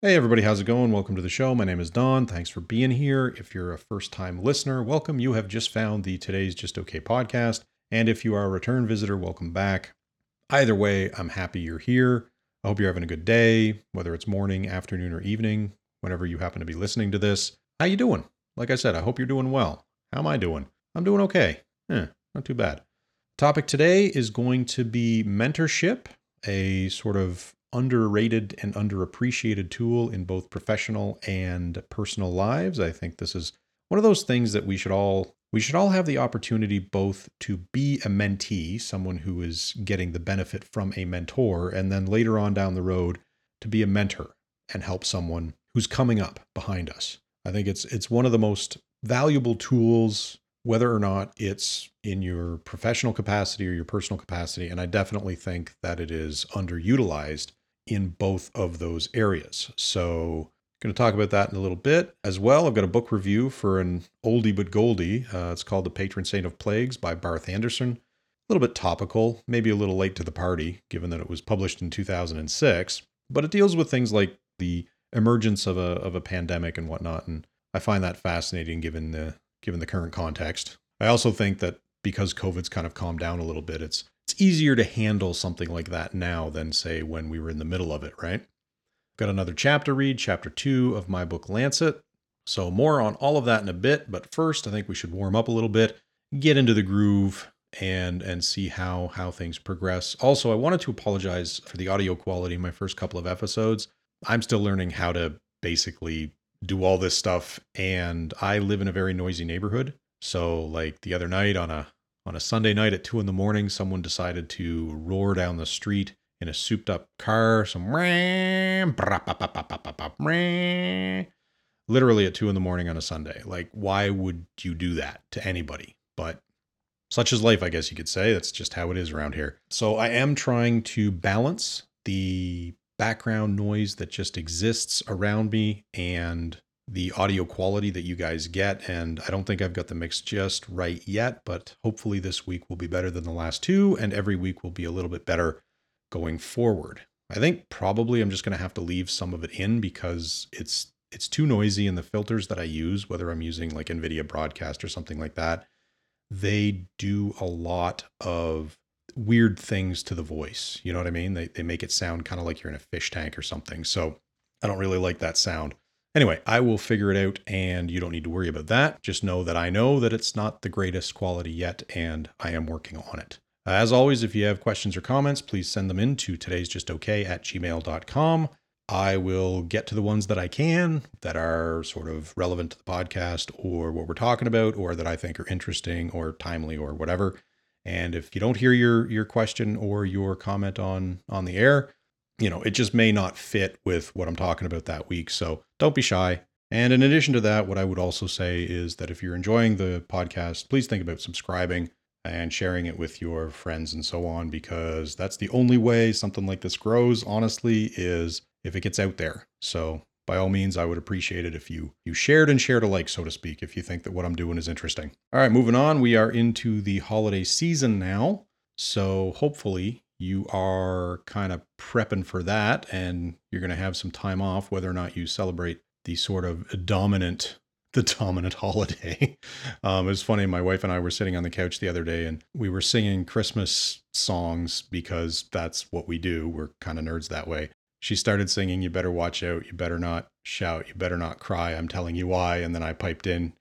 Hey, everybody, how's it going? Welcome to the show. My name is Don. Thanks for being here. If you're a first time listener, welcome. You have just found the Today's Just Okay podcast. And if you are a return visitor, welcome back. Either way, I'm happy you're here. I hope you're having a good day, whether it's morning, afternoon, or evening, whenever you happen to be listening to this. How you doing? Like I said, I hope you're doing well. How am I doing? I'm doing okay. Eh, not too bad. Topic today is going to be mentorship, a sort of underrated and underappreciated tool in both professional and personal lives. I think this is one of those things that we should all we should all have the opportunity both to be a mentee, someone who is getting the benefit from a mentor, and then later on down the road to be a mentor and help someone who's coming up behind us. I think it's it's one of the most valuable tools whether or not it's in your professional capacity or your personal capacity and I definitely think that it is underutilized in both of those areas. So, going to talk about that in a little bit as well. I've got a book review for an oldie but goldie. Uh, it's called The Patron Saint of Plagues by Barth Anderson. A little bit topical, maybe a little late to the party, given that it was published in 2006, but it deals with things like the emergence of a of a pandemic and whatnot, and I find that fascinating given the given the current context. I also think that because COVID's kind of calmed down a little bit, it's it's easier to handle something like that now than say when we were in the middle of it, right? Got another chapter read, chapter two of my book Lancet. So more on all of that in a bit, but first I think we should warm up a little bit, get into the groove and and see how how things progress. Also, I wanted to apologize for the audio quality in my first couple of episodes. I'm still learning how to basically do all this stuff and I live in a very noisy neighborhood. So like the other night on a on a Sunday night at two in the morning, someone decided to roar down the street in a souped up car, some literally at two in the morning on a Sunday. Like, why would you do that to anybody? But such is life, I guess you could say. That's just how it is around here. So I am trying to balance the background noise that just exists around me and the audio quality that you guys get. And I don't think I've got the mix just right yet, but hopefully this week will be better than the last two, and every week will be a little bit better going forward. I think probably I'm just going to have to leave some of it in because it's it's too noisy and the filters that I use, whether I'm using like NVIDIA broadcast or something like that, they do a lot of weird things to the voice. You know what I mean? They they make it sound kind of like you're in a fish tank or something. So I don't really like that sound. Anyway, I will figure it out and you don't need to worry about that. Just know that I know that it's not the greatest quality yet and I am working on it. As always, if you have questions or comments, please send them in to today's just okay at gmail.com. I will get to the ones that I can that are sort of relevant to the podcast or what we're talking about or that I think are interesting or timely or whatever. And if you don't hear your your question or your comment on on the air, you know, it just may not fit with what I'm talking about that week. So don't be shy. And in addition to that, what I would also say is that if you're enjoying the podcast, please think about subscribing and sharing it with your friends and so on, because that's the only way something like this grows, honestly, is if it gets out there. So by all means, I would appreciate it if you you shared and shared alike, so to speak, if you think that what I'm doing is interesting. All right, moving on. We are into the holiday season now. So hopefully you are kind of prepping for that and you're going to have some time off, whether or not you celebrate the sort of dominant the dominant holiday. Um, it was funny. My wife and I were sitting on the couch the other day and we were singing Christmas songs because that's what we do. We're kind of nerds that way. She started singing, You better watch out. You better not shout. You better not cry. I'm telling you why. And then I piped in,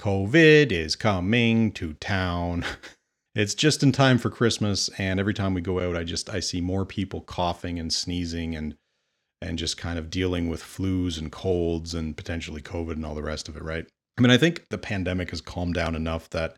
COVID is coming to town. it's just in time for Christmas, and every time we go out, I just I see more people coughing and sneezing and and just kind of dealing with flus and colds and potentially COVID and all the rest of it, right? I mean, I think the pandemic has calmed down enough that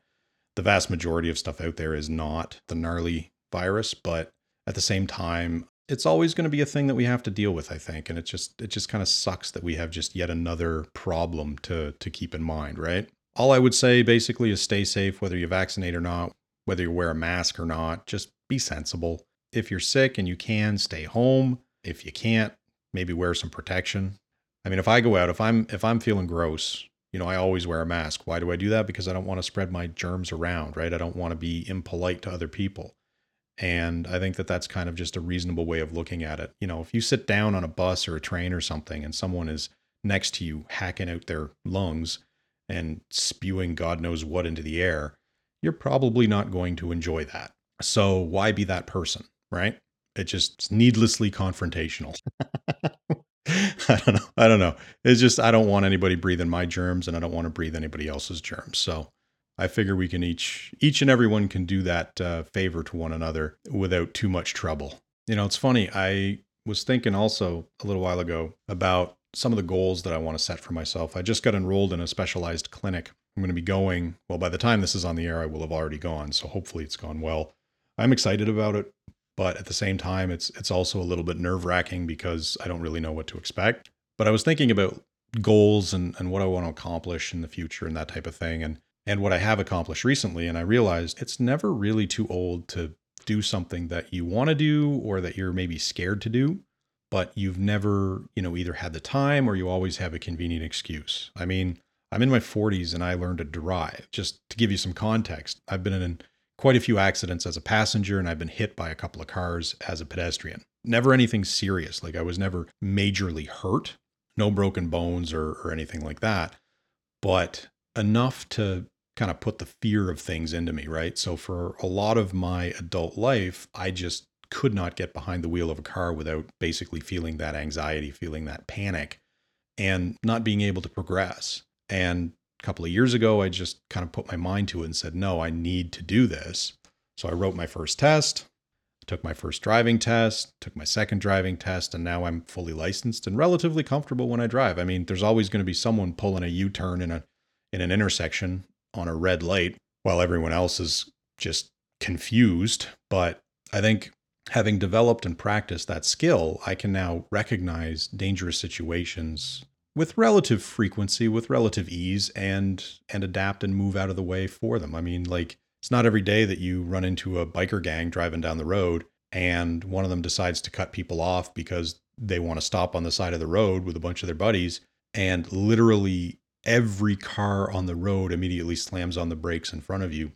the vast majority of stuff out there is not the gnarly virus, but at the same time, it's always going to be a thing that we have to deal with, I think, and it just it just kind of sucks that we have just yet another problem to to keep in mind, right? All I would say basically is stay safe whether you vaccinate or not whether you wear a mask or not, just be sensible. If you're sick and you can, stay home. If you can't, maybe wear some protection. I mean, if I go out, if I'm if I'm feeling gross, you know, I always wear a mask. Why do I do that? Because I don't want to spread my germs around, right? I don't want to be impolite to other people. And I think that that's kind of just a reasonable way of looking at it. You know, if you sit down on a bus or a train or something and someone is next to you hacking out their lungs and spewing God knows what into the air, you're probably not going to enjoy that. So why be that person, right? It just needlessly confrontational. I don't know. I don't know. It's just I don't want anybody breathing my germs and I don't want to breathe anybody else's germs. So I figure we can each each and everyone can do that uh, favor to one another without too much trouble. You know, it's funny. I was thinking also a little while ago about some of the goals that I want to set for myself. I just got enrolled in a specialized clinic. I'm going to be going, well, by the time this is on the air, I will have already gone. So hopefully it's gone well. I'm excited about it, but at the same time, it's it's also a little bit nerve wracking because I don't really know what to expect. But I was thinking about goals and, and what I want to accomplish in the future and that type of thing. And and what I have accomplished recently. And I realized it's never really too old to do something that you want to do or that you're maybe scared to do but you've never, you know, either had the time or you always have a convenient excuse. I mean, I'm in my 40s and I learned to drive. Just to give you some context, I've been in quite a few accidents as a passenger and I've been hit by a couple of cars as a pedestrian. Never anything serious. Like I was never majorly hurt, no broken bones or, or anything like that, but enough to kind of put the fear of things into me, right? So for a lot of my adult life, I just could not get behind the wheel of a car without basically feeling that anxiety, feeling that panic, and not being able to progress. And a couple of years ago, I just kind of put my mind to it and said, no, I need to do this. So I wrote my first test, took my first driving test, took my second driving test, and now I'm fully licensed and relatively comfortable when I drive. I mean, there's always going to be someone pulling a U-turn in a in an intersection on a red light while everyone else is just confused, but I think having developed and practiced that skill, I can now recognize dangerous situations with relative frequency, with relative ease, and and adapt and move out of the way for them. I mean, like it's not every day that you run into a biker gang driving down the road and one of them decides to cut people off because they want to stop on the side of the road with a bunch of their buddies and literally every car on the road immediately slams on the brakes in front of you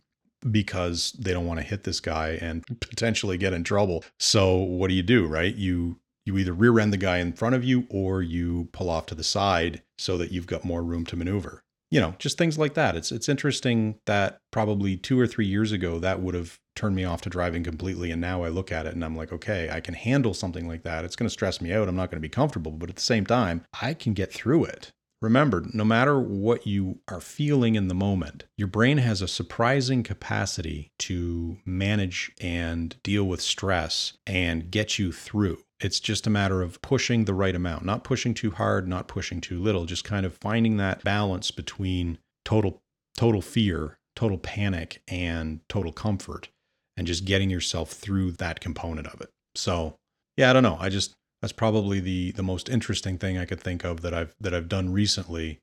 because they don't want to hit this guy and potentially get in trouble. So what do you do, right? You you either rear end the guy in front of you or you pull off to the side so that you've got more room to maneuver. You know, just things like that. It's it's interesting that probably 2 or 3 years ago that would have turned me off to driving completely and now I look at it and I'm like, okay, I can handle something like that. It's going to stress me out. I'm not going to be comfortable, but at the same time, I can get through it. Remember, no matter what you are feeling in the moment, your brain has a surprising capacity to manage and deal with stress and get you through. It's just a matter of pushing the right amount, not pushing too hard, not pushing too little, just kind of finding that balance between total total fear, total panic and total comfort and just getting yourself through that component of it. So, yeah, I don't know. I just that's probably the the most interesting thing I could think of that I've that I've done recently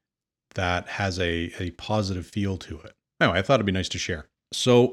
that has a a positive feel to it. Anyway, I thought it'd be nice to share. So,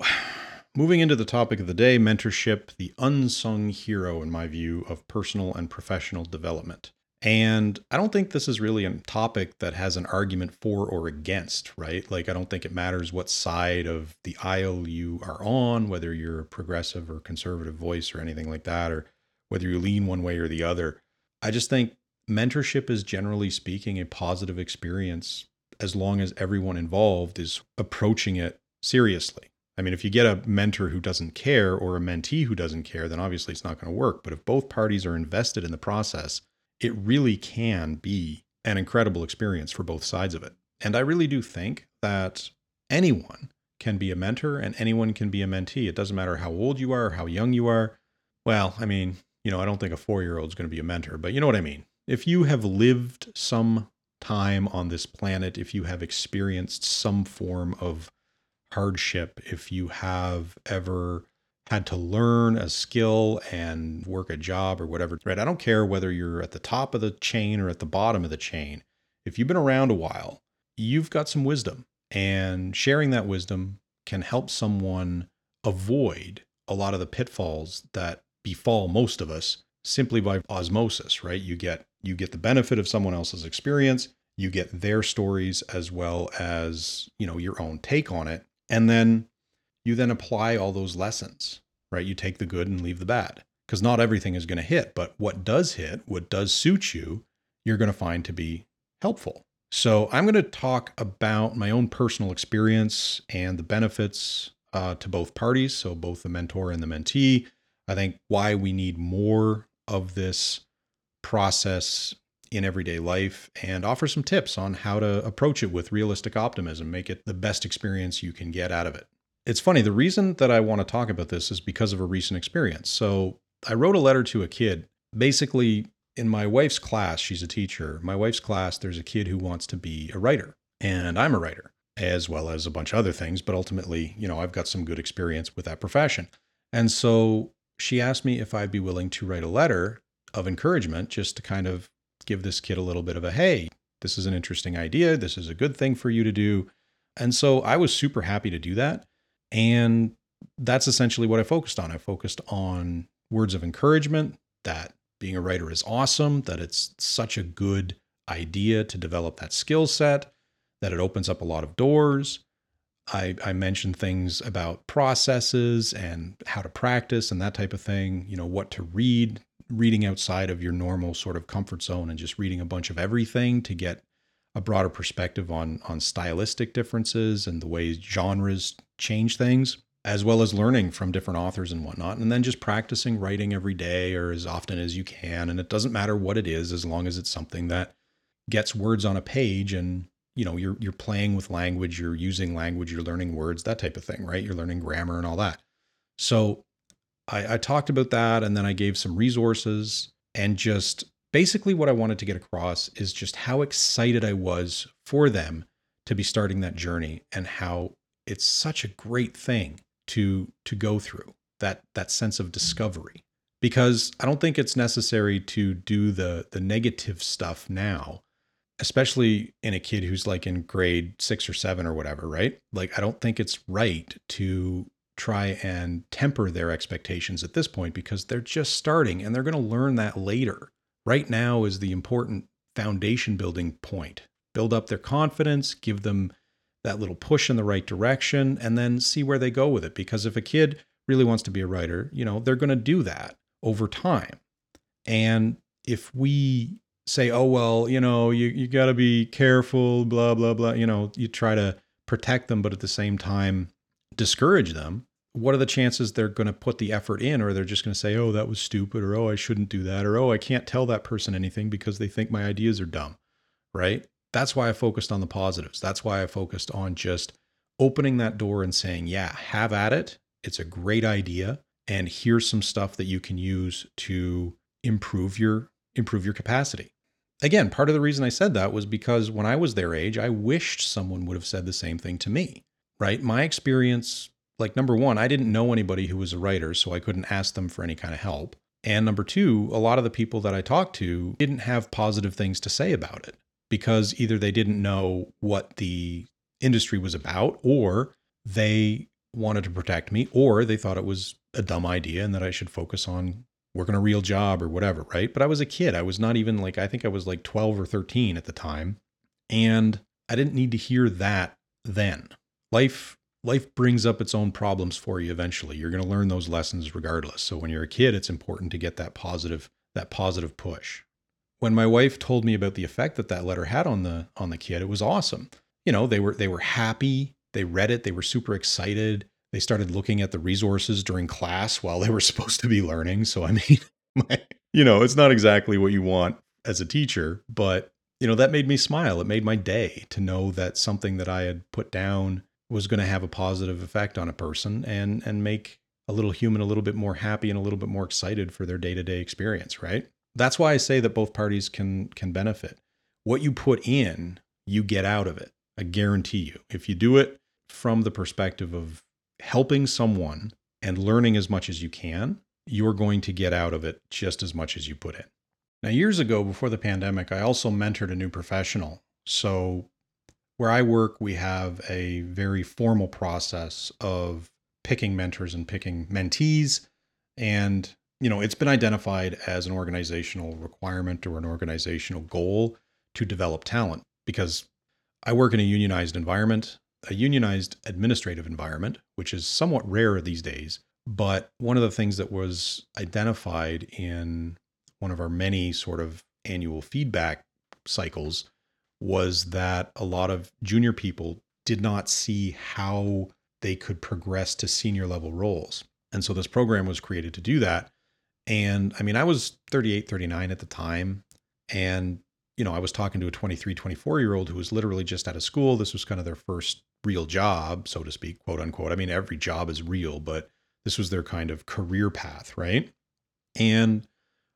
moving into the topic of the day, mentorship, the unsung hero in my view of personal and professional development. And I don't think this is really a topic that has an argument for or against, right? Like, I don't think it matters what side of the aisle you are on, whether you're a progressive or conservative voice or anything like that, or whether you lean one way or the other. I just think mentorship is generally speaking a positive experience as long as everyone involved is approaching it seriously. I mean, if you get a mentor who doesn't care or a mentee who doesn't care, then obviously it's not going to work. But if both parties are invested in the process, it really can be an incredible experience for both sides of it. And I really do think that anyone can be a mentor and anyone can be a mentee. It doesn't matter how old you are or how young you are. Well, I mean, you know, I don't think a four year old is going to be a mentor, but you know what I mean. If you have lived some time on this planet, if you have experienced some form of hardship, if you have ever had to learn a skill and work a job or whatever, right? I don't care whether you're at the top of the chain or at the bottom of the chain. If you've been around a while, you've got some wisdom, and sharing that wisdom can help someone avoid a lot of the pitfalls that befall most of us simply by osmosis, right? You get you get the benefit of someone else's experience, you get their stories as well as, you know, your own take on it, and then you then apply all those lessons. right? You take the good and leave the bad because not everything is going to hit, but what does hit, what does suit you, you're going to find to be helpful. So, I'm going to talk about my own personal experience and the benefits uh, to both parties. So, both the mentor and the mentee. I think why we need more of this process in everyday life and offer some tips on how to approach it with realistic optimism, make it the best experience you can get out of it. It's funny, the reason that I want to talk about this is because of a recent experience. So, I wrote a letter to a kid. Basically, in my wife's class, she's a teacher. My wife's class, there's a kid who wants to be a writer, and I'm a writer, as well as a bunch of other things. But ultimately, you know, I've got some good experience with that profession. And so she asked me if I'd be willing to write a letter of encouragement just to kind of give this kid a little bit of a hey, this is an interesting idea. This is a good thing for you to do. And so I was super happy to do that. And that's essentially what I focused on. I focused on words of encouragement that being a writer is awesome, that it's such a good idea to develop that skill set, that it opens up a lot of doors. I, I mentioned things about processes and how to practice and that type of thing, you know, what to read, reading outside of your normal sort of comfort zone and just reading a bunch of everything to get a broader perspective on on stylistic differences and the ways genres change things as well as learning from different authors and whatnot, and then just practicing writing every day or as often as you can. And it doesn't matter what it is, as long as it's something that gets words on a page and you know you're you're playing with language, you're using language, you're learning words, that type of thing, right? You're learning grammar and all that. So I, I talked about that, and then I gave some resources and just basically what I wanted to get across is just how excited I was for them to be starting that journey and how it's such a great thing to to go through that that sense of discovery. Because I don't think it's necessary to do the the negative stuff now especially in a kid who's like in grade 6 or 7 or whatever right? Like I don't think it's right to try and temper their expectations at this point because they're just starting and they're going to learn that later right now is the important foundation building point build up their confidence give them that little push in the right direction and then see where they go with it. Because if a kid really wants to be a writer, you know, they're going to do that over time. And if we say, oh, well, you know, you, you got to be careful, blah, blah, blah, you know, you try to protect them, but at the same time, discourage them, what are the chances they're going to put the effort in or they're just going to say, oh, that was stupid, or oh, I shouldn't do that, or oh, I can't tell that person anything because they think my ideas are dumb, right? That's why I focused on the positives. That's why I focused on just opening that door and saying, yeah, have at it. It's a great idea. And here's some stuff that you can use to improve your improve your capacity. Again, part of the reason I said that was because when I was their age, I wished someone would have said the same thing to me. Right? My experience, like number one, I didn't know anybody who was a writer, so I couldn't ask them for any kind of help. And number two, a lot of the people that I talked to didn't have positive things to say about it because either they didn't know what the industry was about or they wanted to protect me or they thought it was a dumb idea and that I should focus on working a real job or whatever, right? But I was a kid. I was not even like I think I was like 12 or 13 at the time and I didn't need to hear that then. Life life brings up its own problems for you eventually. You're going to learn those lessons regardless. So when you're a kid, it's important to get that positive that positive push when my wife told me about the effect that that letter had on the on the kid, it was awesome. You know, they were they were happy. They read it. They were super excited. They started looking at the resources during class while they were supposed to be learning. So I mean, my, you know, it's not exactly what you want as a teacher, but you know, that made me smile. It made my day to know that something that I had put down was going to have a positive effect on a person and and make a little human a little bit more happy and a little bit more excited for their day-to-day experience, right? That's why I say that both parties can can benefit. What you put in, you get out of it. I guarantee you. If you do it from the perspective of helping someone and learning as much as you can, you're going to get out of it just as much as you put in. Now, years ago, before the pandemic, I also mentored a new professional. So, where I work, we have a very formal process of picking mentors and picking mentees. And you know, it's been identified as an organizational requirement or an organizational goal to develop talent because I work in a unionized environment, a unionized administrative environment, which is somewhat rare these days. But one of the things that was identified in one of our many sort of annual feedback cycles was that a lot of junior people did not see how they could progress to senior level roles. And so this program was created to do that. And I mean, I was 38, 39 at the time. And, you know, I was talking to a 23, 24 year old who was literally just out of school. This was kind of their first real job, so to speak, quote unquote. I mean, every job is real, but this was their kind of career path, right? And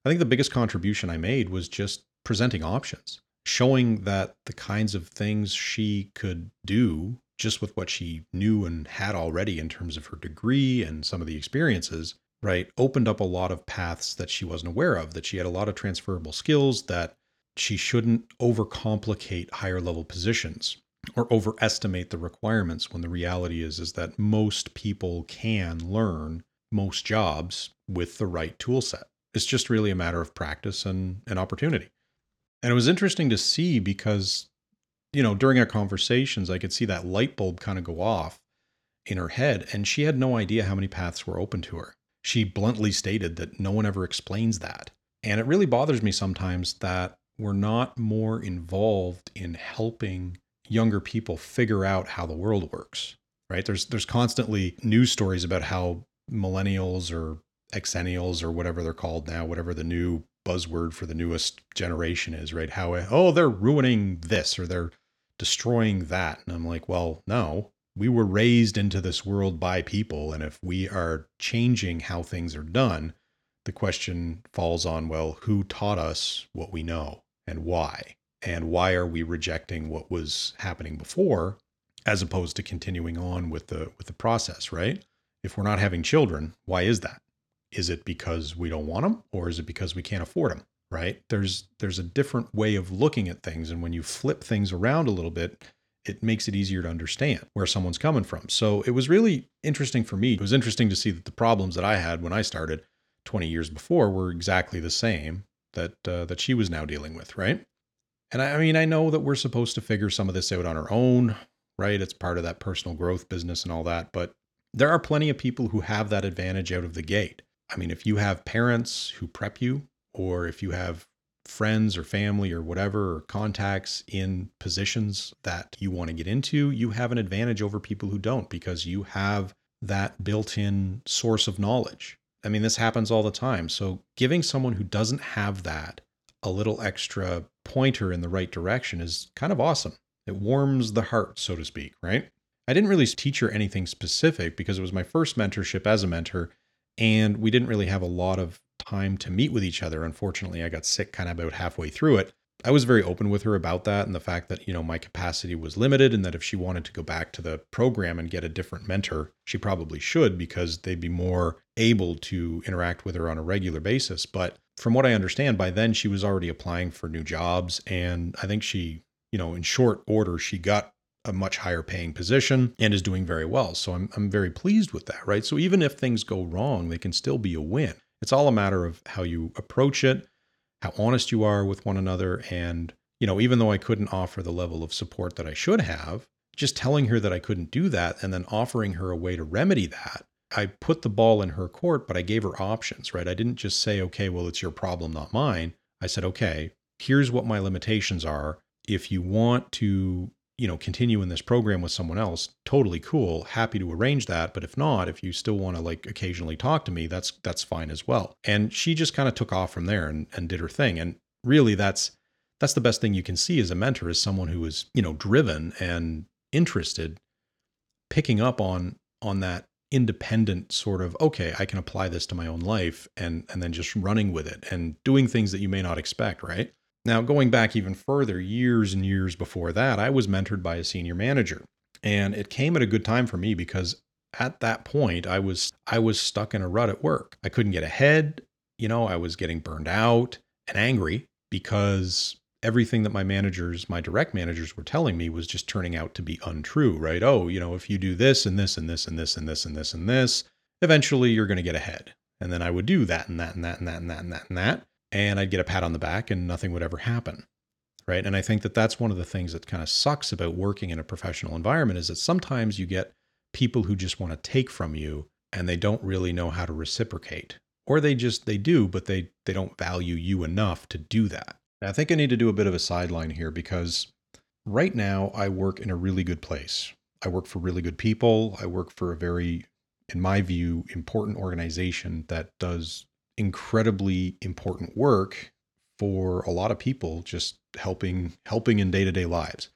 I think the biggest contribution I made was just presenting options, showing that the kinds of things she could do just with what she knew and had already in terms of her degree and some of the experiences, right, opened up a lot of paths that she wasn't aware of, that she had a lot of transferable skills, that she shouldn't overcomplicate higher level positions or overestimate the requirements when the reality is is that most people can learn most jobs with the right tool set. It's just really a matter of practice and, and opportunity. And it was interesting to see because, you know, during our conversations, I could see that light bulb kind of go off in her head, and she had no idea how many paths were open to her. She bluntly stated that no one ever explains that. And it really bothers me sometimes that we're not more involved in helping younger people figure out how the world works. Right? There's there's constantly news stories about how millennials or exennials or whatever they're called now, whatever the new buzzword for the newest generation is, right? How oh they're ruining this or they're destroying that. And I'm like, well, no. We were raised into this world by people and if we are changing how things are done, the question falls on well, who taught us what we know and why? and why are we rejecting what was happening before as opposed to continuing on with the with the process right if we're not having children why is that is it because we don't want them or is it because we can't afford them right there's there's a different way of looking at things and when you flip things around a little bit it makes it easier to understand where someone's coming from so it was really interesting for me it was interesting to see that the problems that i had when i started 20 years before were exactly the same that uh, that she was now dealing with right and I, mean, I know that we're supposed to figure some of this out on our own, right? It's part of that personal growth business and all that. But there are plenty of people who have that advantage out of the gate. I mean, if you have parents who prep you, or if you have friends or family or whatever, or contacts in positions that you want to get into, you have an advantage over people who don't because you have that built in source of knowledge. I mean, this happens all the time. So, giving someone who doesn't have that a little extra pointer in the right direction is kind of awesome. It warms the heart, so to speak, right? I didn't really teach her anything specific because it was my first mentorship as a mentor, and we didn't really have a lot of time to meet with each other. Unfortunately, I got sick kind of about halfway through it. I was very open with her about that and the fact that, you know, my capacity was limited and that if she wanted to go back to the program and get a different mentor, she probably should because they'd be more able to interact with her on a regular basis. But from what I understand, by then she was already applying for new jobs. And I think she, you know, in short order, she got a much higher paying position and is doing very well. So I'm, I'm very pleased with that, right? So even if things go wrong, they can still be a win. It's all a matter of how you approach it how honest you are with one another. And, you know, even though I couldn't offer the level of support that I should have, just telling her that I couldn't do that and then offering her a way to remedy that, I put the ball in her court, but I gave her options, right? I didn't just say, okay, well, it's your problem, not mine. I said, okay, here's what my limitations are. If you want to you know, continue in this program with someone else, totally cool. Happy to arrange that. But if not, if you still want to like occasionally talk to me, that's that's fine as well. And she just kind of took off from there and, and did her thing. And really that's that's the best thing you can see as a mentor is someone who is, you know, driven and interested, picking up on on that independent sort of okay i can apply this to my own life and and then just running with it and doing things that you may not expect right now, going back even further, years and years before that, I was mentored by a senior manager. And it came at a good time for me because at that point I was I was stuck in a rut at work. I couldn't get ahead, you know, I was getting burned out and angry because everything that my managers, my direct managers were telling me was just turning out to be untrue, right? Oh, you know, if you do this and this and this and this and this and this and this, eventually you're going to get ahead. And then I would do that and that and that and that and that and that and that and I'd get a pat on the back and nothing would ever happen. Right. And I think that that's one of the things that kind of sucks about working in a professional environment is that sometimes you get people who just want to take from you and they don't really know how to reciprocate. Or they just they do, but they they don't value you enough to do that. I think I need to do a bit of a sideline here because right now I work in a really good place. I work for really good people. I work for a very in my view important organization that does incredibly important work for a lot of people just helping helping in day-to-day lives.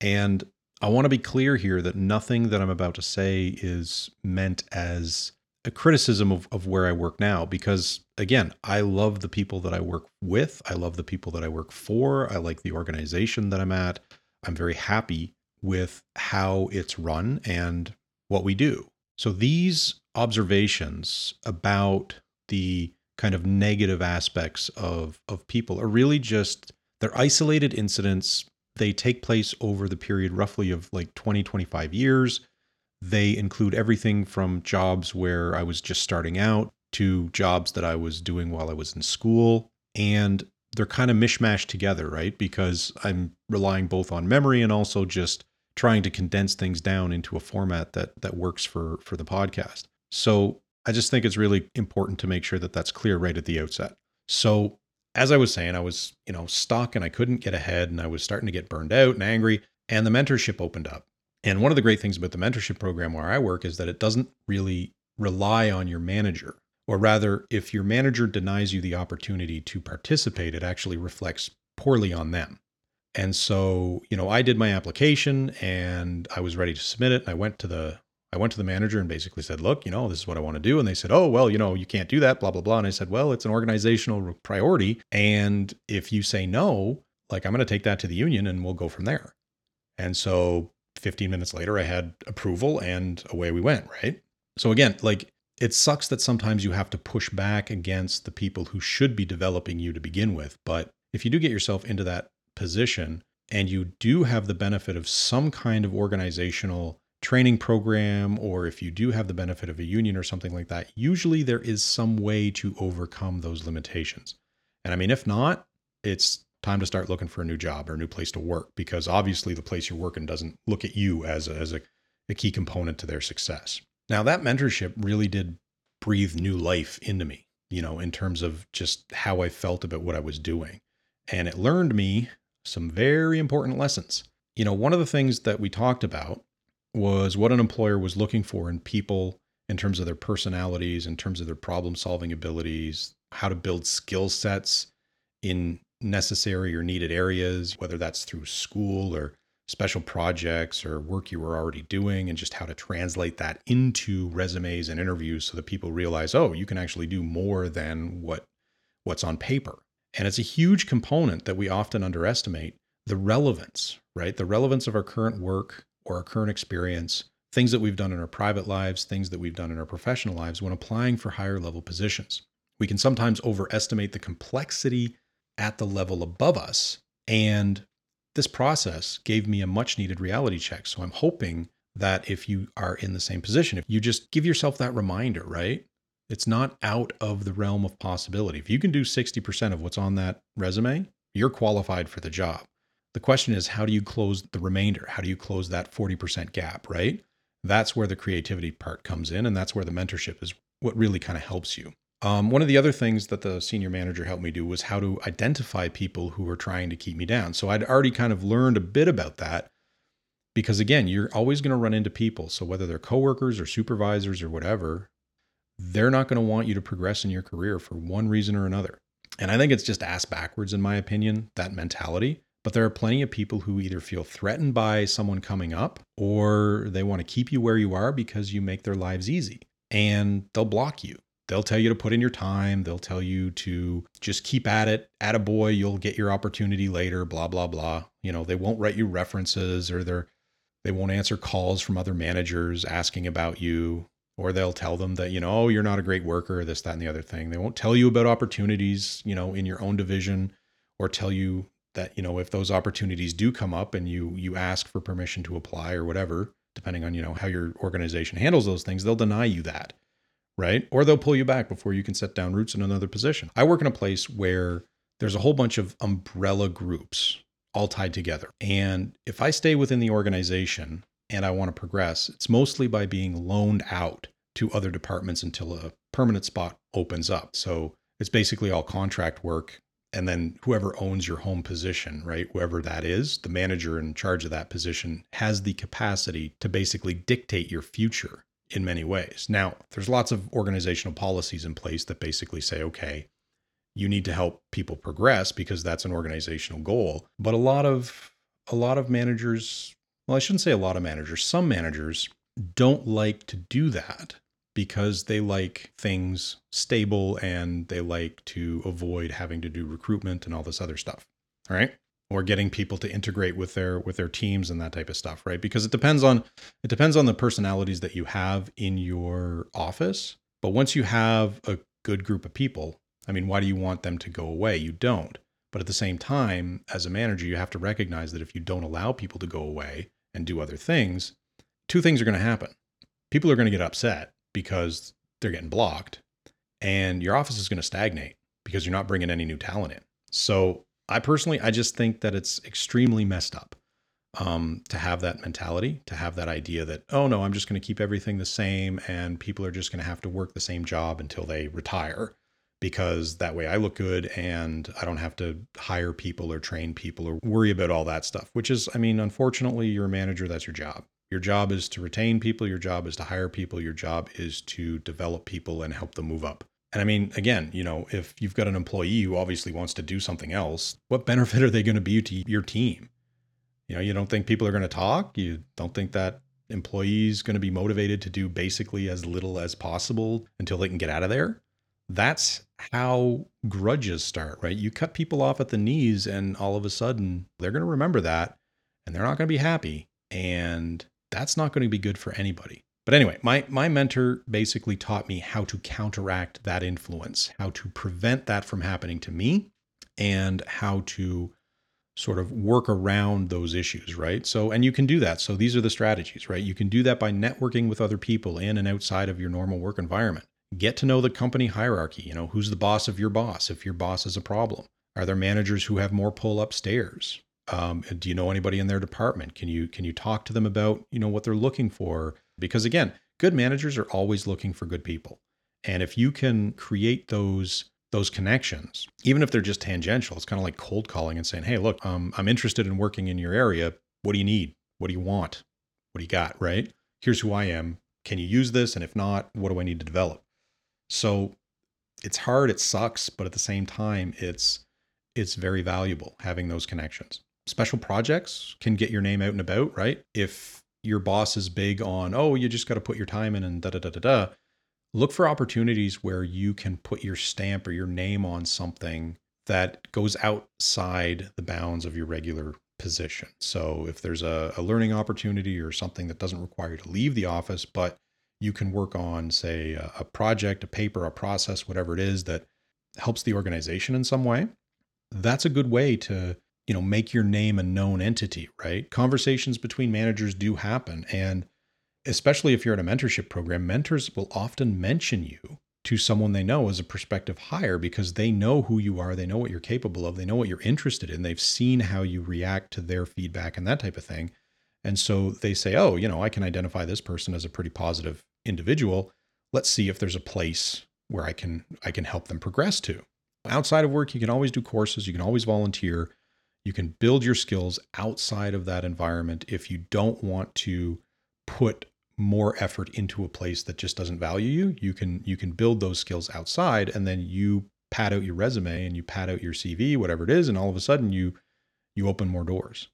And I want to be clear here that nothing that I'm about to say is meant as a criticism of, of where I work now, because again, I love the people that I work with. I love the people that I work for. I like the organization that I'm at. I'm very happy with how it's run and what we do. So these observations about the kind of negative aspects of, of people are really just they're isolated incidents they take place over the period roughly of like 20, 25 years. They include everything from jobs where I was just starting out to jobs that I was doing while I was in school. And they're kind of mishmashed together, right? Because I'm relying both on memory and also just trying to condense things down into a format that that works for for the podcast. So I just think it's really important to make sure that that's clear right at the outset. So as I was saying, I was, you know, stuck and I couldn't get ahead and I was starting to get burned out and angry. And the mentorship opened up. And one of the great things about the mentorship program where I work is that it doesn't really rely on your manager. Or rather, if your manager denies you the opportunity to participate, it actually reflects poorly on them. And so, you know, I did my application and I was ready to submit it. And I went to the I went to the manager and basically said, look, you know, this is what I want to do. And they said, oh, well, you know, you can't do that, blah, blah, blah. And I said, well, it's an organizational priority. And if you say no, like I'm going to take that to the union and we'll go from there. And so 15 minutes later, I had approval and away we went, right? So again, like it sucks that sometimes you have to push back against the people who should be developing you to begin with. But if you do get yourself into that position and you do have the benefit of some kind of organizational training program or if you do have the benefit of a union or something like that, usually there is some way to overcome those limitations. And I mean, if not, it's time to start looking for a new job or a new place to work because obviously the place you're working doesn't look at you as a, as a, a key component to their success. Now, that mentorship really did breathe new life into me, you know, in terms of just how I felt about what I was doing. And it learned me some very important lessons. You know, one of the things that we talked about was what an employer was looking for in people in terms of their personalities, in terms of their problem solving abilities, how to build skill sets in necessary or needed areas, whether that's through school or special projects or work you were already doing, and just how to translate that into resumes and interviews so that people realize, oh, you can actually do more than what what's on paper. And it's a huge component that we often underestimate the relevance, right? The relevance of our current work or our current experience, things that we've done in our private lives, things that we've done in our professional lives when applying for higher level positions. We can sometimes overestimate the complexity at the level above us. And this process gave me a much needed reality check. So I'm hoping that if you are in the same position, if you just give yourself that reminder, right? It's not out of the realm of possibility. If you can do 60% of what's on that resume, you're qualified for the job. The question is, how do you close the remainder? How do you close that 40% gap, right? That's where the creativity part comes in. And that's where the mentorship is what really kind of helps you. Um, one of the other things that the senior manager helped me do was how to identify people who were trying to keep me down. So I'd already kind of learned a bit about that because, again, you're always going to run into people. So whether they're coworkers or supervisors or whatever, they're not going to want you to progress in your career for one reason or another. And I think it's just ass backwards, in my opinion, that mentality. But there are plenty of people who either feel threatened by someone coming up or they want to keep you where you are because you make their lives easy and they'll block you. They'll tell you to put in your time. They'll tell you to just keep at it. At a boy, you'll get your opportunity later, blah, blah, blah. You know, they won't write you references or they're, they won't answer calls from other managers asking about you. Or they'll tell them that, you know, oh, you're not a great worker, this, that, and the other thing. They won't tell you about opportunities, you know, in your own division or tell you that you know if those opportunities do come up and you you ask for permission to apply or whatever depending on you know how your organization handles those things they'll deny you that right or they'll pull you back before you can set down roots in another position i work in a place where there's a whole bunch of umbrella groups all tied together and if i stay within the organization and i want to progress it's mostly by being loaned out to other departments until a permanent spot opens up. So it's basically all contract work. And then whoever owns your home position, right? Whoever that is, the manager in charge of that position has the capacity to basically dictate your future in many ways. Now, there's lots of organizational policies in place that basically say, okay, you need to help people progress because that's an organizational goal. But a lot of a lot of managers, well, I shouldn't say a lot of managers, some managers don't like to do that because they like things stable and they like to avoid having to do recruitment and all this other stuff. All right? Or getting people to integrate with their with their teams and that type of stuff, right? Because it depends on it depends on the personalities that you have in your office. But once you have a good group of people, I mean, why do you want them to go away? You don't. But at the same time, as a manager, you have to recognize that if you don't allow people to go away and do other things, two things are going to happen. People are going to get upset because they're getting blocked, and your office is going to stagnate because you're not bringing any new talent in. So, I personally, I just think that it's extremely messed up um, to have that mentality, to have that idea that, oh no, I'm just going to keep everything the same and people are just going to have to work the same job until they retire because that way I look good and I don't have to hire people or train people or worry about all that stuff, which is, I mean, unfortunately, you're a manager, that's your job. Your job is to retain people, your job is to hire people, your job is to develop people and help them move up. And I mean, again, you know, if you've got an employee who obviously wants to do something else, what benefit are they going to be to your team? You know, you don't think people are going to talk. You don't think that employees going to be motivated to do basically as little as possible until they can get out of there. That's how grudges start, right? You cut people off at the knees, and all of a sudden they're going to remember that and they're not going to be happy. And that's not going to be good for anybody. But anyway, my, my mentor basically taught me how to counteract that influence, how to prevent that from happening to me, and how to sort of work around those issues, right? So, and you can do that. So, these are the strategies, right? You can do that by networking with other people in and outside of your normal work environment. Get to know the company hierarchy. You know, who's the boss of your boss if your boss is a problem? Are there managers who have more pull upstairs? Um, do you know anybody in their department? Can you can you talk to them about you know what they're looking for? Because again, good managers are always looking for good people, and if you can create those those connections, even if they're just tangential, it's kind of like cold calling and saying, "Hey, look, um, I'm interested in working in your area. What do you need? What do you want? What do you got? Right? Here's who I am. Can you use this? And if not, what do I need to develop?" So it's hard, it sucks, but at the same time, it's it's very valuable having those connections special projects can get your name out and about, right? If your boss is big on, oh, you just got to put your time in and da da da da da, look for opportunities where you can put your stamp or your name on something that goes outside the bounds of your regular position. So if there's a, a learning opportunity or something that doesn't require you to leave the office, but you can work on, say, a, a project, a paper, a process, whatever it is that helps the organization in some way, that's a good way to you know make your name a known entity right? Conversations between managers do happen and especially if you're in a mentorship program mentors will often mention you to someone they know as a prospective hire because they know who you are they know what you're capable of they know what you're interested in they've seen how you react to their feedback and that type of thing. And so they say oh you know i can identify this person as a pretty positive individual. Let's see if there's a place where i can i can help them progress to. Outside of work you can always do courses you can always volunteer you can build your skills outside of that environment if you don't want to put more effort into a place that just doesn't value you. You can you can build those skills outside and then you pad out your resume and you pad out your CV, whatever it is, and all of a sudden you you open more doors.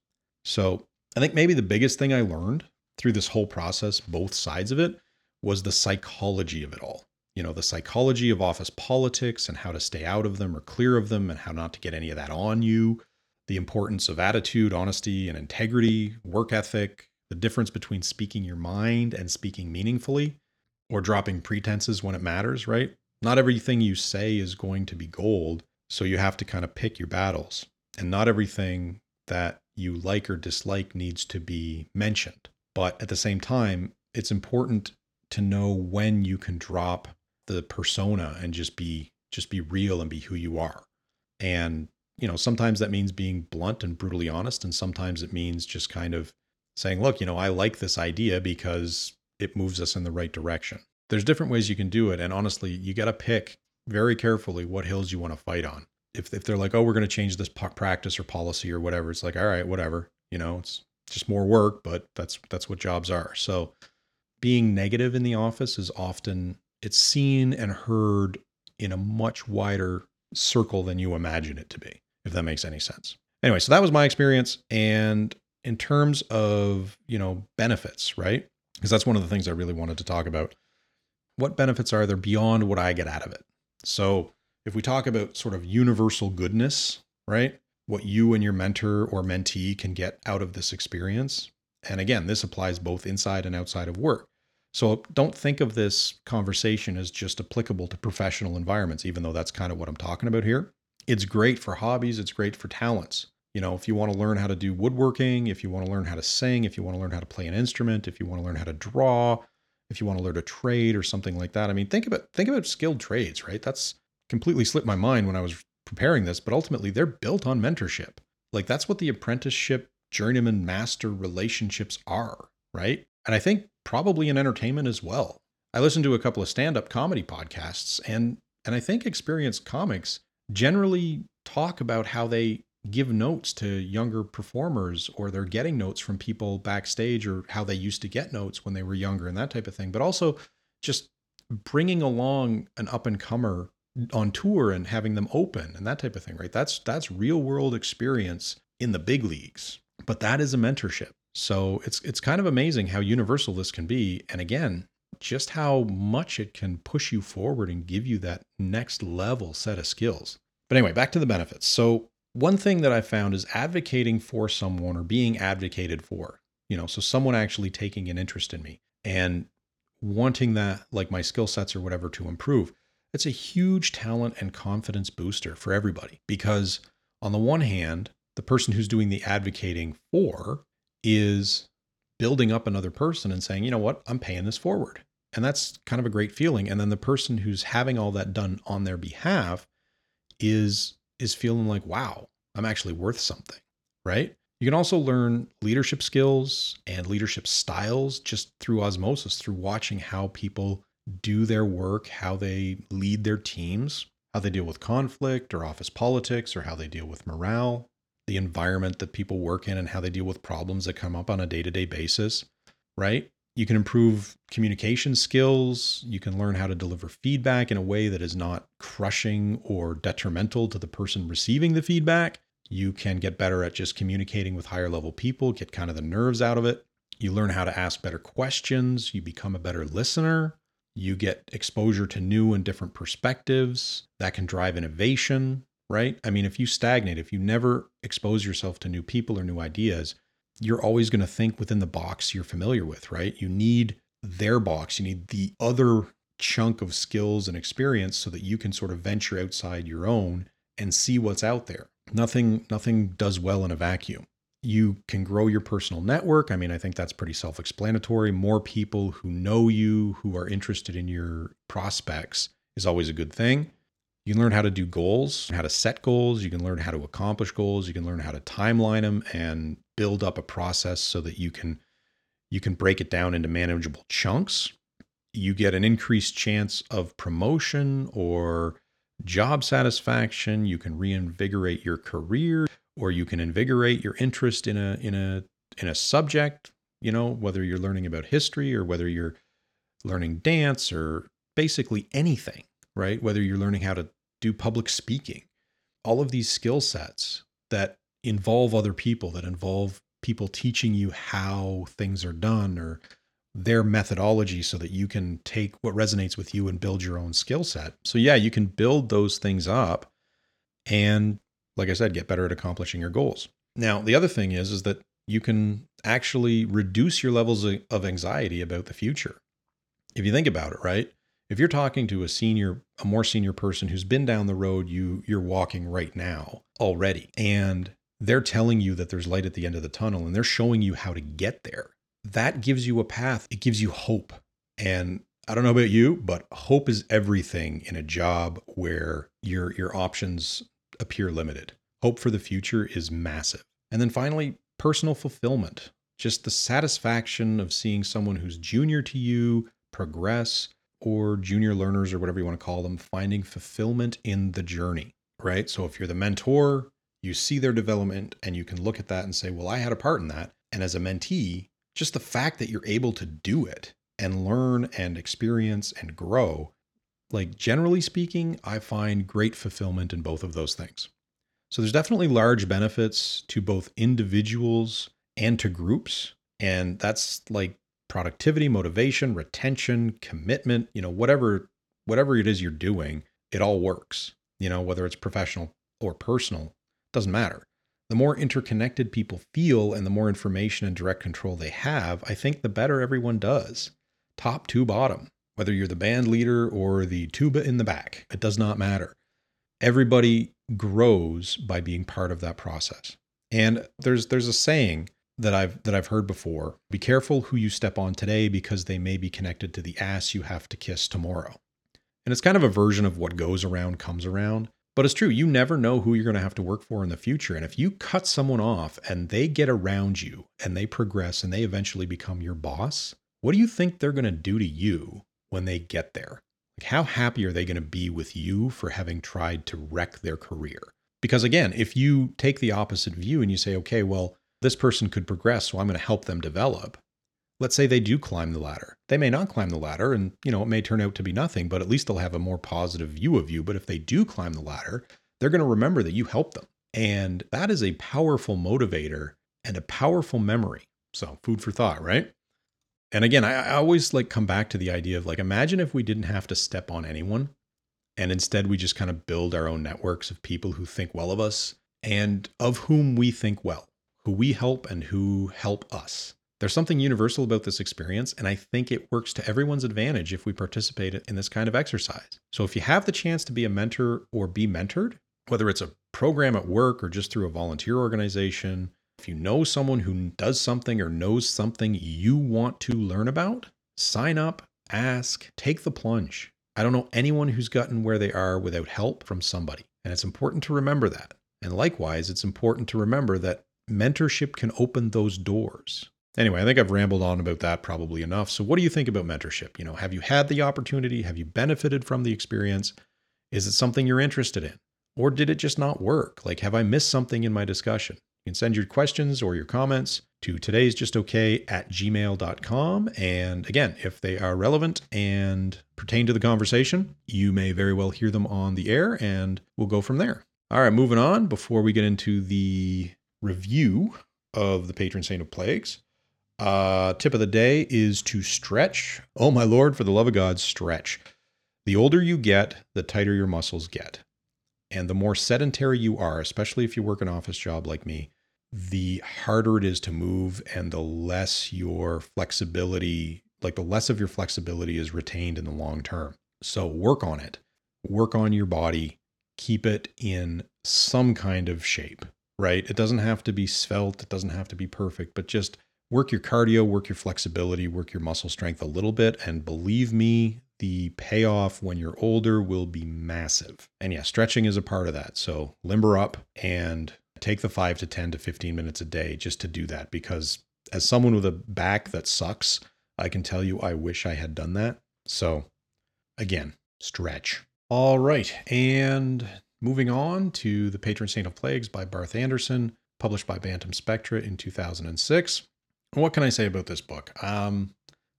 So I think maybe the biggest thing I learned through this whole process, both sides of it, was the psychology of it all. You know, the psychology of office politics and how to stay out of them or clear of them and how not to get any of that on you the importance of attitude, honesty, and integrity, work ethic, the difference between speaking your mind and speaking meaningfully, or dropping pretenses when it matters, right? Not everything you say is going to be gold, so you have to kind of pick your battles. And not everything that you like or dislike needs to be mentioned. But at the same time, it's important to know when you can drop the persona and just be just be real and be who you are. And you know, sometimes that means being blunt and brutally honest, and sometimes it means just kind of saying, look, you know, I like this idea because it moves us in the right direction. there's different ways you can do it. And honestly, you got to pick very carefully what hills you want to fight on. If, if they're like, oh, we're going to change this practice or policy or whatever, it's like, all right, whatever. You know, it's just more work, but that's that's what jobs are. So being negative in the office is often it's seen and heard in a much wider circle than you imagine it to be, if that makes any sense. Anyway, so that was my experience. And in terms of, you know, benefits, right? Because that's one of the things I really wanted to talk about. What benefits are there beyond what I get out of it? So if we talk about sort of universal goodness, right? What you and your mentor or mentee can get out of this experience. And again, this applies both inside and outside of work. So don't think of this conversation as just applicable to professional environments, even though that's kind of what I'm talking about here. It's great for hobbies, it's great for talents. You know, if you want to learn how to do woodworking, if you want to learn how to sing, if you want to learn how to play an instrument, if you want to learn how to draw, if you want to learn a trade or something like that. I mean, think about think about skilled trades, right? That's completely slipped my mind when I was preparing this, but ultimately they're built on mentorship. Like that's what the apprenticeship journeyman master relationships are, right? And I think probably in entertainment as well. I listened to a couple of stand-up comedy podcasts and and I think experienced comics generally talk about how they give notes to younger performers or they're getting notes from people backstage or how they used to get notes when they were younger and that type of thing. But also just bringing along an up and comer on tour and having them open and that type of thing right? That's that's real world experience in the big leagues but that is a mentorship. So it's it's kind of amazing how universal this can be. And again just how much it can push you forward and give you that next level set of skills but anyway back to the benefits so one thing that I found is advocating for someone or being advocated for, you know, so someone actually taking an interest in me and wanting that, like my skill sets or whatever, to improve. It's a huge talent and confidence booster for everybody because, on the one hand, the person who's doing the advocating for is building up another person and saying, you know what, I'm paying this forward. And that's kind of a great feeling. And then the person who's having all that done on their behalf is is feeling like, wow, I'm actually worth something, right? You can also learn leadership skills and leadership styles just through osmosis, through watching how people do their work, how they lead their teams, how they deal with conflict or office politics, or how they deal with morale, the environment that people work in, and how they deal with problems that come up on a day to day basis, right? You can improve communication skills. You can learn how to deliver feedback in a way that is not crushing or detrimental to the person receiving the feedback. You can get better at just communicating with higher level people, get kind of the nerves out of it. You learn how to ask better questions. You become a better listener. You get exposure to new and different perspectives that can drive innovation, right? I mean, if you stagnate, if you never expose yourself to new people or new ideas, you're always going to think within the box you're familiar with, right? You need their box, you need the other chunk of skills and experience so that you can sort of venture outside your own and see what's out there. Nothing nothing does well in a vacuum. You can grow your personal network. I mean, I think that's pretty self-explanatory. More people who know you, who are interested in your prospects is always a good thing. You can learn how to do goals, how to set goals. You can learn how to accomplish goals. You can learn how to timeline them and build up a process so that you can you can break it down into manageable chunks. You get an increased chance of promotion or job satisfaction. You can reinvigorate your career or you can invigorate your interest in a in a in a subject, you know, whether you're learning about history or whether you're learning dance or basically anything, right? Whether you're learning how to do public speaking, all of these skill sets that involve other people, that involve people teaching you how things are done or their methodology so that you can take what resonates with you and build your own skill set. So, yeah, you can build those things up and, like I said, get better at accomplishing your goals. Now, the other thing is, is that you can actually reduce your levels of anxiety about the future. If you think about it, right? if you're talking to a senior a more senior person who's been down the road you you're walking right now already and they're telling you that there's light at the end of the tunnel and they're showing you how to get there. That gives you a path. It gives you hope. And i don't know about you but hope is everything in a job where your your options appear limited. Hope for the future is massive. And then finally personal fulfillment. Just the satisfaction of seeing someone who's junior to you progress or junior learners or whatever you want to call them finding fulfillment in the journey, right? So if you're the mentor, you see their development and you can look at that and say, well, I had a part in that. And as a mentee, just the fact that you're able to do it and learn and experience and grow, like generally speaking, I find great fulfillment in both of those things. So there's definitely large benefits to both individuals and to groups. And that's like productivity, motivation, retention, commitment, you know, whatever whatever it is you're doing, it all works. You know, whether it's professional or personal, doesn't matter. The more interconnected people feel and the more information and direct control they have, I think the better everyone does. Top to bottom, whether you're the band leader or the tuba in the back, it does not matter. Everybody grows by being part of that process. And there's there's a saying that I've that I've heard before. Be careful who you step on today because they may be connected to the ass you have to kiss tomorrow. And it's kind of a version of what goes around comes around. But it's true, you never know who you're going to have to work for in the future. And if you cut someone off and they get around you and they progress and they eventually become your boss, what do you think they're going to do to you when they get there? Like, how happy are they going to be with you for having tried to wreck their career? Because again, if you take the opposite view and you say, okay, well, this person could progress, so I'm going to help them develop. Let's say they do climb the ladder. They may not climb the ladder and, you know, it may turn out to be nothing, but at least they'll have a more positive view of you. But if they do climb the ladder, they're going to remember that you helped them. And that is a powerful motivator and a powerful memory. So, food for thought, right? And again, I, I always like come back to the idea of like, imagine if we didn't have to step on anyone and instead we just kind of build our own networks of people who think well of us and of whom we think well who we help and who help us. There's something universal about this experience, and I think it works to everyone's advantage if we participate in this kind of exercise. So, if you have the chance to be a mentor or be mentored, whether it's a program at work or just through a volunteer organization, if you know someone who does something or knows something you want to learn about, sign up, ask, take the plunge. I don't know anyone who's gotten where they are without help from somebody, and it's important to remember that. And likewise, it's important to remember that mentorship can open those doors. Anyway, I think I've rambled on about that probably enough. So, what do you think about mentorship? You know, have you had the opportunity? Have you benefited from the experience? Is it something you're interested in? Or did it just not work? Like, have I missed something in my discussion? You can send your questions or your comments to today's just okay at gmail.com. And again, if they are relevant and pertain to the conversation, you may very well hear them on the air and we'll go from there. All right, moving on before we get into the review of the patron saint of plagues. Uh, tip of the day is to stretch. Oh, my Lord, for the love of God, stretch. The older you get, the tighter your muscles get. And the more sedentary you are, especially if you work an office job like me, the harder it is to move and the less your flexibility, like the less of your flexibility is retained in the long term. So work on it. Work on your body. Keep it in some kind of shape right? It doesn't have to be svelte, it doesn't have to be perfect, but just work your cardio, work your flexibility, work your muscle strength a little bit. And believe me, the payoff when you're older will be massive. And yeah, stretching is a part of that. So limber up and take the five to 10 to 15 minutes a day just to do that. Because as someone with a back that sucks, I can tell you I wish I had done that. So again, stretch. All right. And Moving on to The Patron Saint of Plagues by Barth Anderson, published by Bantam Spectra in 2006. What can I say about this book? Um,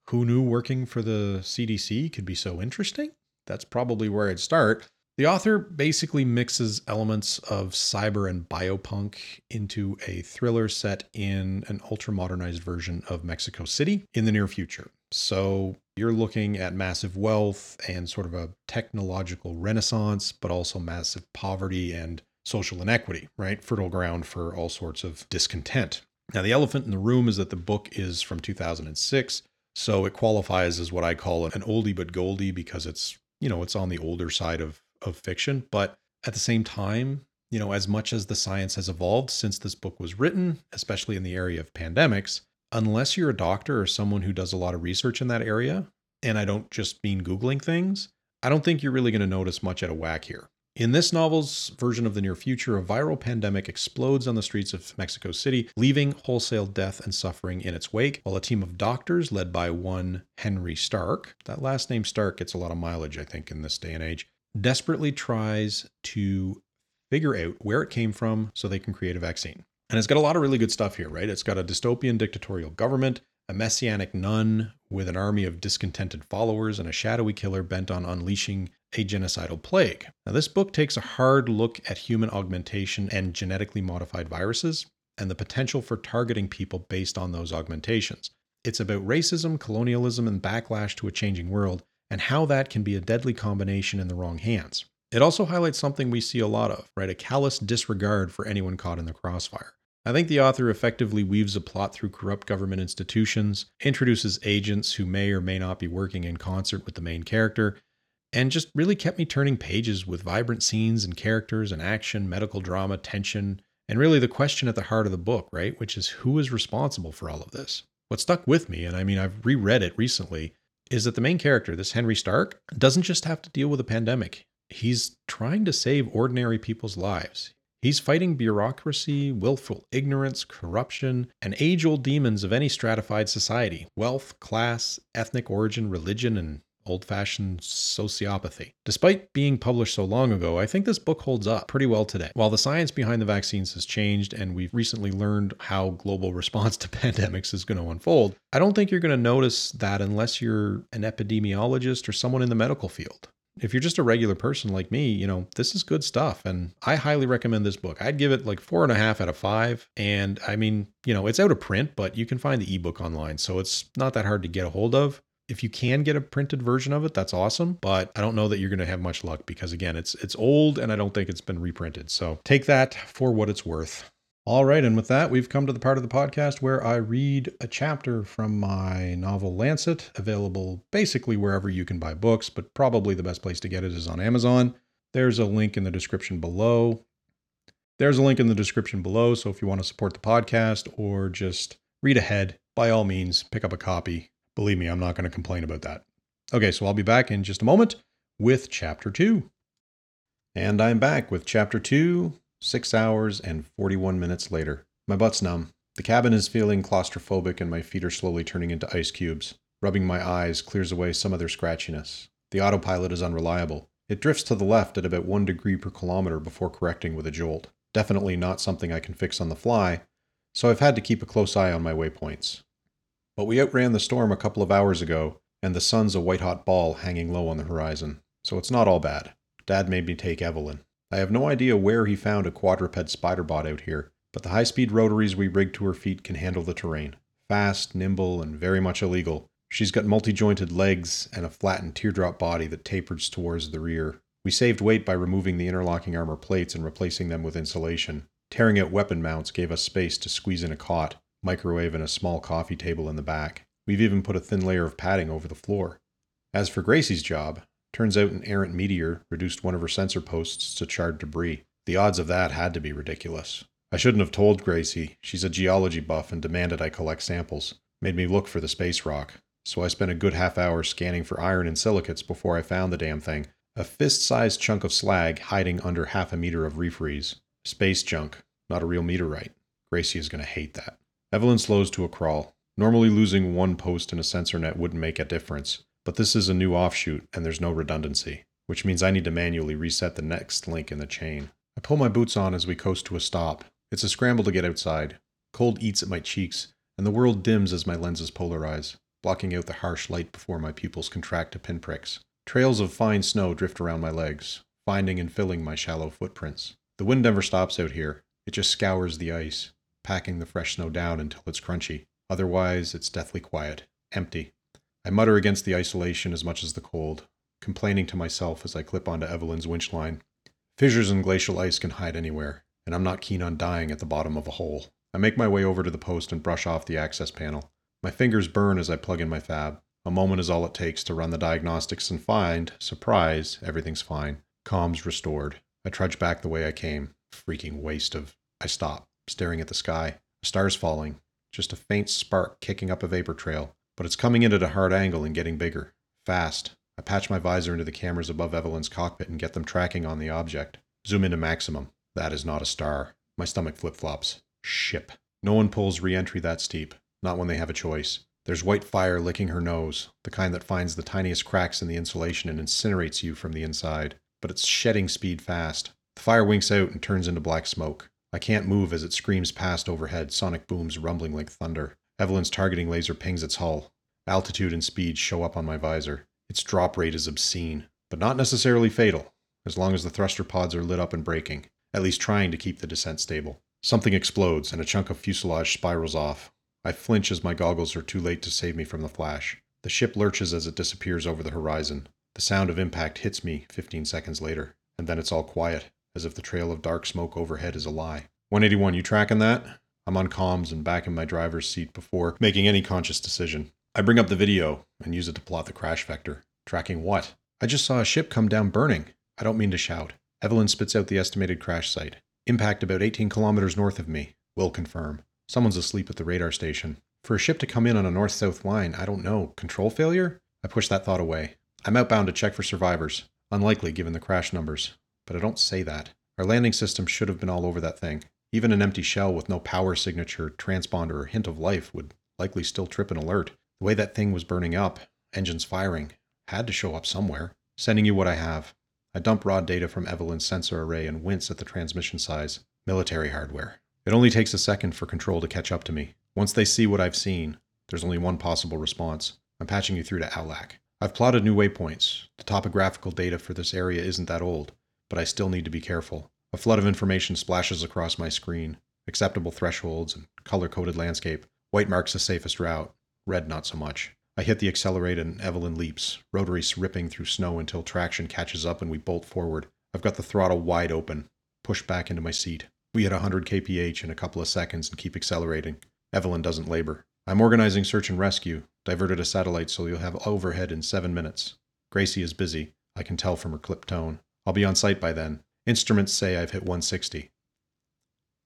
who knew working for the CDC could be so interesting? That's probably where I'd start. The author basically mixes elements of cyber and biopunk into a thriller set in an ultra modernized version of Mexico City in the near future. So you're looking at massive wealth and sort of a technological renaissance, but also massive poverty and social inequity, right? Fertile ground for all sorts of discontent. Now, the elephant in the room is that the book is from 2006. So it qualifies as what I call an oldie but goldie because it's, you know, it's on the older side of, of fiction. But at the same time, you know, as much as the science has evolved since this book was written, especially in the area of pandemics, unless you're a doctor or someone who does a lot of research in that area, and I don't just mean Googling things, I don't think you're really going to notice much at a whack here. In this novel's version of the near future, a viral pandemic explodes on the streets of Mexico City, leaving wholesale death and suffering in its wake, while a team of doctors led by one Henry Stark, that last name Stark gets a lot of mileage, I think, in this day and age, desperately tries to figure out where it came from so they can create a vaccine. And it's got a lot of really good stuff here, right? It's got a dystopian dictatorial government, a messianic nun with an army of discontented followers, and a shadowy killer bent on unleashing a genocidal plague. Now, this book takes a hard look at human augmentation and genetically modified viruses and the potential for targeting people based on those augmentations. It's about racism, colonialism, and backlash to a changing world, and how that can be a deadly combination in the wrong hands. It also highlights something we see a lot of, right? A callous disregard for anyone caught in the crossfire. I think the author effectively weaves a plot through corrupt government institutions, introduces agents who may or may not be working in concert with the main character, and just really kept me turning pages with vibrant scenes and characters and action, medical drama, tension, and really the question at the heart of the book, right? Which is who is responsible for all of this? What stuck with me, and I mean, I've reread it recently, is that the main character, this Henry Stark, doesn't just have to deal with a pandemic. He's trying to save ordinary people's lives. He's fighting bureaucracy, willful ignorance, corruption, and age old demons of any stratified society wealth, class, ethnic origin, religion, and old fashioned sociopathy. Despite being published so long ago, I think this book holds up pretty well today. While the science behind the vaccines has changed and we've recently learned how global response to pandemics is going to unfold, I don't think you're going to notice that unless you're an epidemiologist or someone in the medical field. If you're just a regular person like me, you know, this is good stuff. And I highly recommend this book. I'd give it like four and a half out of five. And I mean, you know, it's out of print, but you can find the ebook online. So it's not that hard to get a hold of if you can get a printed version of it, that's awesome. But I don't know that you're going to have much luck because again, it's it's old and I don't think it's been reprinted. So take that for what it's worth. All right, and with that, we've come to the part of the podcast where I read a chapter from my novel Lancet, available basically wherever you can buy books, but probably the best place to get it is on Amazon. There's a link in the description below. There's a link in the description below, so if you want to support the podcast or just read ahead, by all means, pick up a copy. Believe me, I'm not going to complain about that. Okay, so I'll be back in just a moment with chapter two. And I'm back with chapter two, six hours and 41 minutes later. My butt's numb. The cabin is feeling claustrophobic and my feet are slowly turning into ice cubes. Rubbing my eyes clears away some of their scratchiness. The autopilot is unreliable. It drifts to the left at about one degree per kilometer before correcting with a jolt. Definitely not something I can fix on the fly, so I've had to keep a close eye on my waypoints. But we outran the storm a couple of hours ago, and the sun's a white hot ball hanging low on the horizon. So it's not all bad. Dad made me take Evelyn. I have no idea where he found a quadruped spider bot out here, but the high speed rotaries we rigged to her feet can handle the terrain. Fast, nimble, and very much illegal. She's got multi jointed legs and a flattened teardrop body that tapers towards the rear. We saved weight by removing the interlocking armor plates and replacing them with insulation. Tearing out weapon mounts gave us space to squeeze in a cot, microwave, and a small coffee table in the back. We've even put a thin layer of padding over the floor. As for Gracie's job, turns out an errant meteor reduced one of her sensor posts to charred debris. The odds of that had to be ridiculous. I shouldn't have told Gracie. She's a geology buff and demanded I collect samples. Made me look for the space rock. So I spent a good half hour scanning for iron and silicates before I found the damn thing. A fist sized chunk of slag hiding under half a meter of refreeze. Space junk, not a real meteorite. Gracie is going to hate that. Evelyn slows to a crawl. Normally losing one post in a sensor net wouldn't make a difference, but this is a new offshoot and there's no redundancy, which means I need to manually reset the next link in the chain. I pull my boots on as we coast to a stop. It's a scramble to get outside. Cold eats at my cheeks, and the world dims as my lenses polarize, blocking out the harsh light before my pupils contract to pinpricks. Trails of fine snow drift around my legs, finding and filling my shallow footprints. The wind never stops out here. It just scours the ice, packing the fresh snow down until it's crunchy. Otherwise, it's deathly quiet, empty. I mutter against the isolation as much as the cold, complaining to myself as I clip onto Evelyn's winch line. Fissures in glacial ice can hide anywhere, and I'm not keen on dying at the bottom of a hole. I make my way over to the post and brush off the access panel. My fingers burn as I plug in my fab. A moment is all it takes to run the diagnostics and find, surprise, everything's fine. Calm's restored. I trudge back the way I came. Freaking waste of. I stop staring at the sky. Stars falling, just a faint spark kicking up a vapor trail, but it's coming in at a hard angle and getting bigger. Fast. I patch my visor into the cameras above Evelyn's cockpit and get them tracking on the object. Zoom into maximum. That is not a star. My stomach flip flops. Ship. No one pulls re entry that steep, not when they have a choice. There's white fire licking her nose, the kind that finds the tiniest cracks in the insulation and incinerates you from the inside. But it's shedding speed fast. The fire winks out and turns into black smoke. I can't move as it screams past overhead, sonic booms rumbling like thunder. Evelyn's targeting laser pings its hull. Altitude and speed show up on my visor. Its drop rate is obscene, but not necessarily fatal, as long as the thruster pods are lit up and braking, at least trying to keep the descent stable. Something explodes, and a chunk of fuselage spirals off. I flinch as my goggles are too late to save me from the flash. The ship lurches as it disappears over the horizon. The sound of impact hits me 15 seconds later, and then it's all quiet, as if the trail of dark smoke overhead is a lie. 181, you tracking that? I'm on comms and back in my driver's seat before making any conscious decision. I bring up the video and use it to plot the crash vector. Tracking what? I just saw a ship come down burning. I don't mean to shout. Evelyn spits out the estimated crash site. Impact about 18 kilometers north of me. Will confirm. Someone's asleep at the radar station. For a ship to come in on a north south line, I don't know. Control failure? I push that thought away. I'm outbound to check for survivors. Unlikely given the crash numbers. But I don't say that. Our landing system should have been all over that thing. Even an empty shell with no power signature, transponder, or hint of life would likely still trip an alert. The way that thing was burning up, engines firing, had to show up somewhere. Sending you what I have. I dump raw data from Evelyn's sensor array and wince at the transmission size. Military hardware. It only takes a second for control to catch up to me. Once they see what I've seen, there's only one possible response. I'm patching you through to Outlac. I've plotted new waypoints. The topographical data for this area isn't that old, but I still need to be careful. A flood of information splashes across my screen. Acceptable thresholds and color coded landscape. White marks the safest route, red not so much. I hit the accelerator and Evelyn leaps, rotaries ripping through snow until traction catches up and we bolt forward. I've got the throttle wide open, push back into my seat. We hit 100 kph in a couple of seconds and keep accelerating. Evelyn doesn't labor. I'm organizing search and rescue, diverted a satellite so you'll have overhead in seven minutes. Gracie is busy. I can tell from her clipped tone. I'll be on site by then. Instruments say I've hit 160.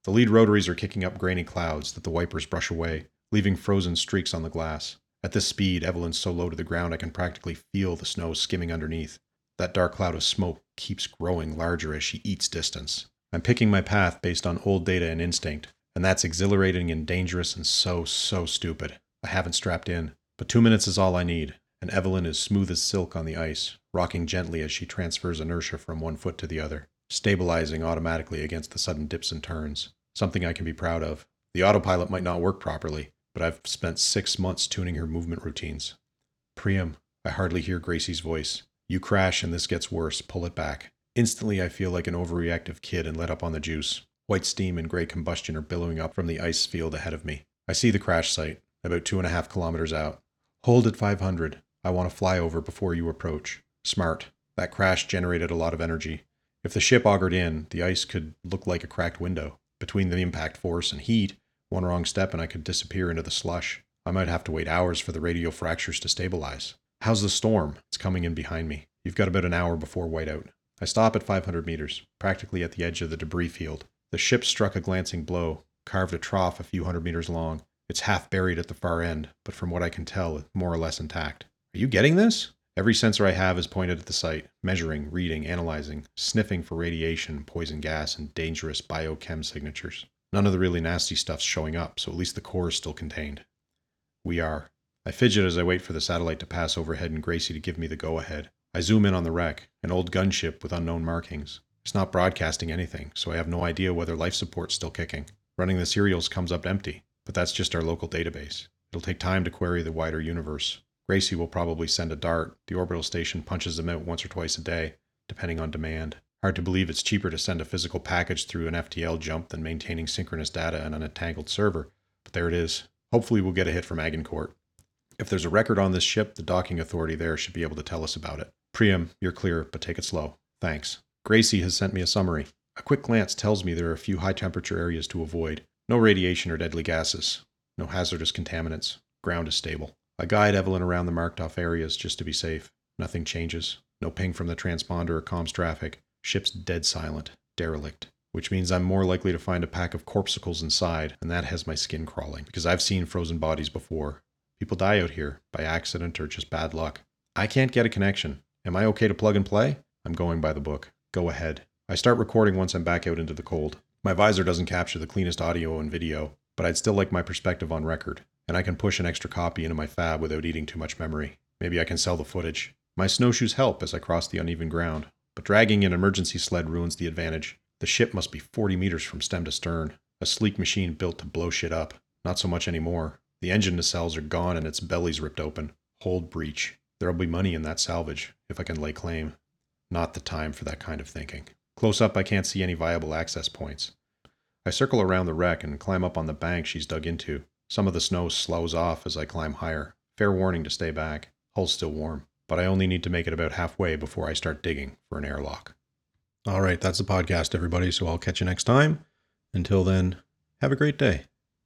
The lead rotaries are kicking up grainy clouds that the wipers brush away, leaving frozen streaks on the glass. At this speed, Evelyn's so low to the ground I can practically feel the snow skimming underneath. That dark cloud of smoke keeps growing larger as she eats distance. I'm picking my path based on old data and instinct, and that's exhilarating and dangerous and so, so stupid. I haven't strapped in, but two minutes is all I need, and Evelyn is smooth as silk on the ice, rocking gently as she transfers inertia from one foot to the other, stabilizing automatically against the sudden dips and turns. Something I can be proud of. The autopilot might not work properly, but I've spent six months tuning her movement routines. Priam, I hardly hear Gracie's voice. You crash and this gets worse. Pull it back. Instantly, I feel like an overreactive kid and let up on the juice. White steam and gray combustion are billowing up from the ice field ahead of me. I see the crash site, about two and a half kilometers out. Hold at 500. I want to fly over before you approach. Smart. That crash generated a lot of energy. If the ship augered in, the ice could look like a cracked window. Between the impact force and heat, one wrong step and I could disappear into the slush. I might have to wait hours for the radial fractures to stabilize. How's the storm? It's coming in behind me. You've got about an hour before whiteout. I stop at 500 meters, practically at the edge of the debris field. The ship struck a glancing blow, carved a trough a few hundred meters long. It's half buried at the far end, but from what I can tell, more or less intact. Are you getting this? Every sensor I have is pointed at the site, measuring, reading, analyzing, sniffing for radiation, poison gas, and dangerous biochem signatures. None of the really nasty stuff's showing up, so at least the core is still contained. We are. I fidget as I wait for the satellite to pass overhead and Gracie to give me the go ahead. I zoom in on the wreck, an old gunship with unknown markings. It's not broadcasting anything, so I have no idea whether life support's still kicking. Running the serials comes up empty, but that's just our local database. It'll take time to query the wider universe. Gracie will probably send a dart. The orbital station punches them out once or twice a day, depending on demand. Hard to believe it's cheaper to send a physical package through an FTL jump than maintaining synchronous data on an entangled server, but there it is. Hopefully, we'll get a hit from Agincourt. If there's a record on this ship, the docking authority there should be able to tell us about it. Priam, you're clear, but take it slow. Thanks. Gracie has sent me a summary. A quick glance tells me there are a few high temperature areas to avoid. No radiation or deadly gases. No hazardous contaminants. Ground is stable. I guide Evelyn around the marked off areas just to be safe. Nothing changes. No ping from the transponder or comms traffic. Ship's dead silent, derelict, which means I'm more likely to find a pack of corpsicles inside, and that has my skin crawling, because I've seen frozen bodies before. People die out here, by accident or just bad luck. I can't get a connection. Am I okay to plug and play? I'm going by the book. Go ahead. I start recording once I'm back out into the cold. My visor doesn't capture the cleanest audio and video, but I'd still like my perspective on record, and I can push an extra copy into my fab without eating too much memory. Maybe I can sell the footage. My snowshoes help as I cross the uneven ground, but dragging an emergency sled ruins the advantage. The ship must be 40 meters from stem to stern, a sleek machine built to blow shit up. Not so much anymore. The engine nacelles are gone and its belly's ripped open. Hold breach. There'll be money in that salvage, if I can lay claim. Not the time for that kind of thinking. Close up, I can't see any viable access points. I circle around the wreck and climb up on the bank she's dug into. Some of the snow slows off as I climb higher. Fair warning to stay back. Hull's still warm, but I only need to make it about halfway before I start digging for an airlock. All right, that's the podcast, everybody. So I'll catch you next time. Until then, have a great day.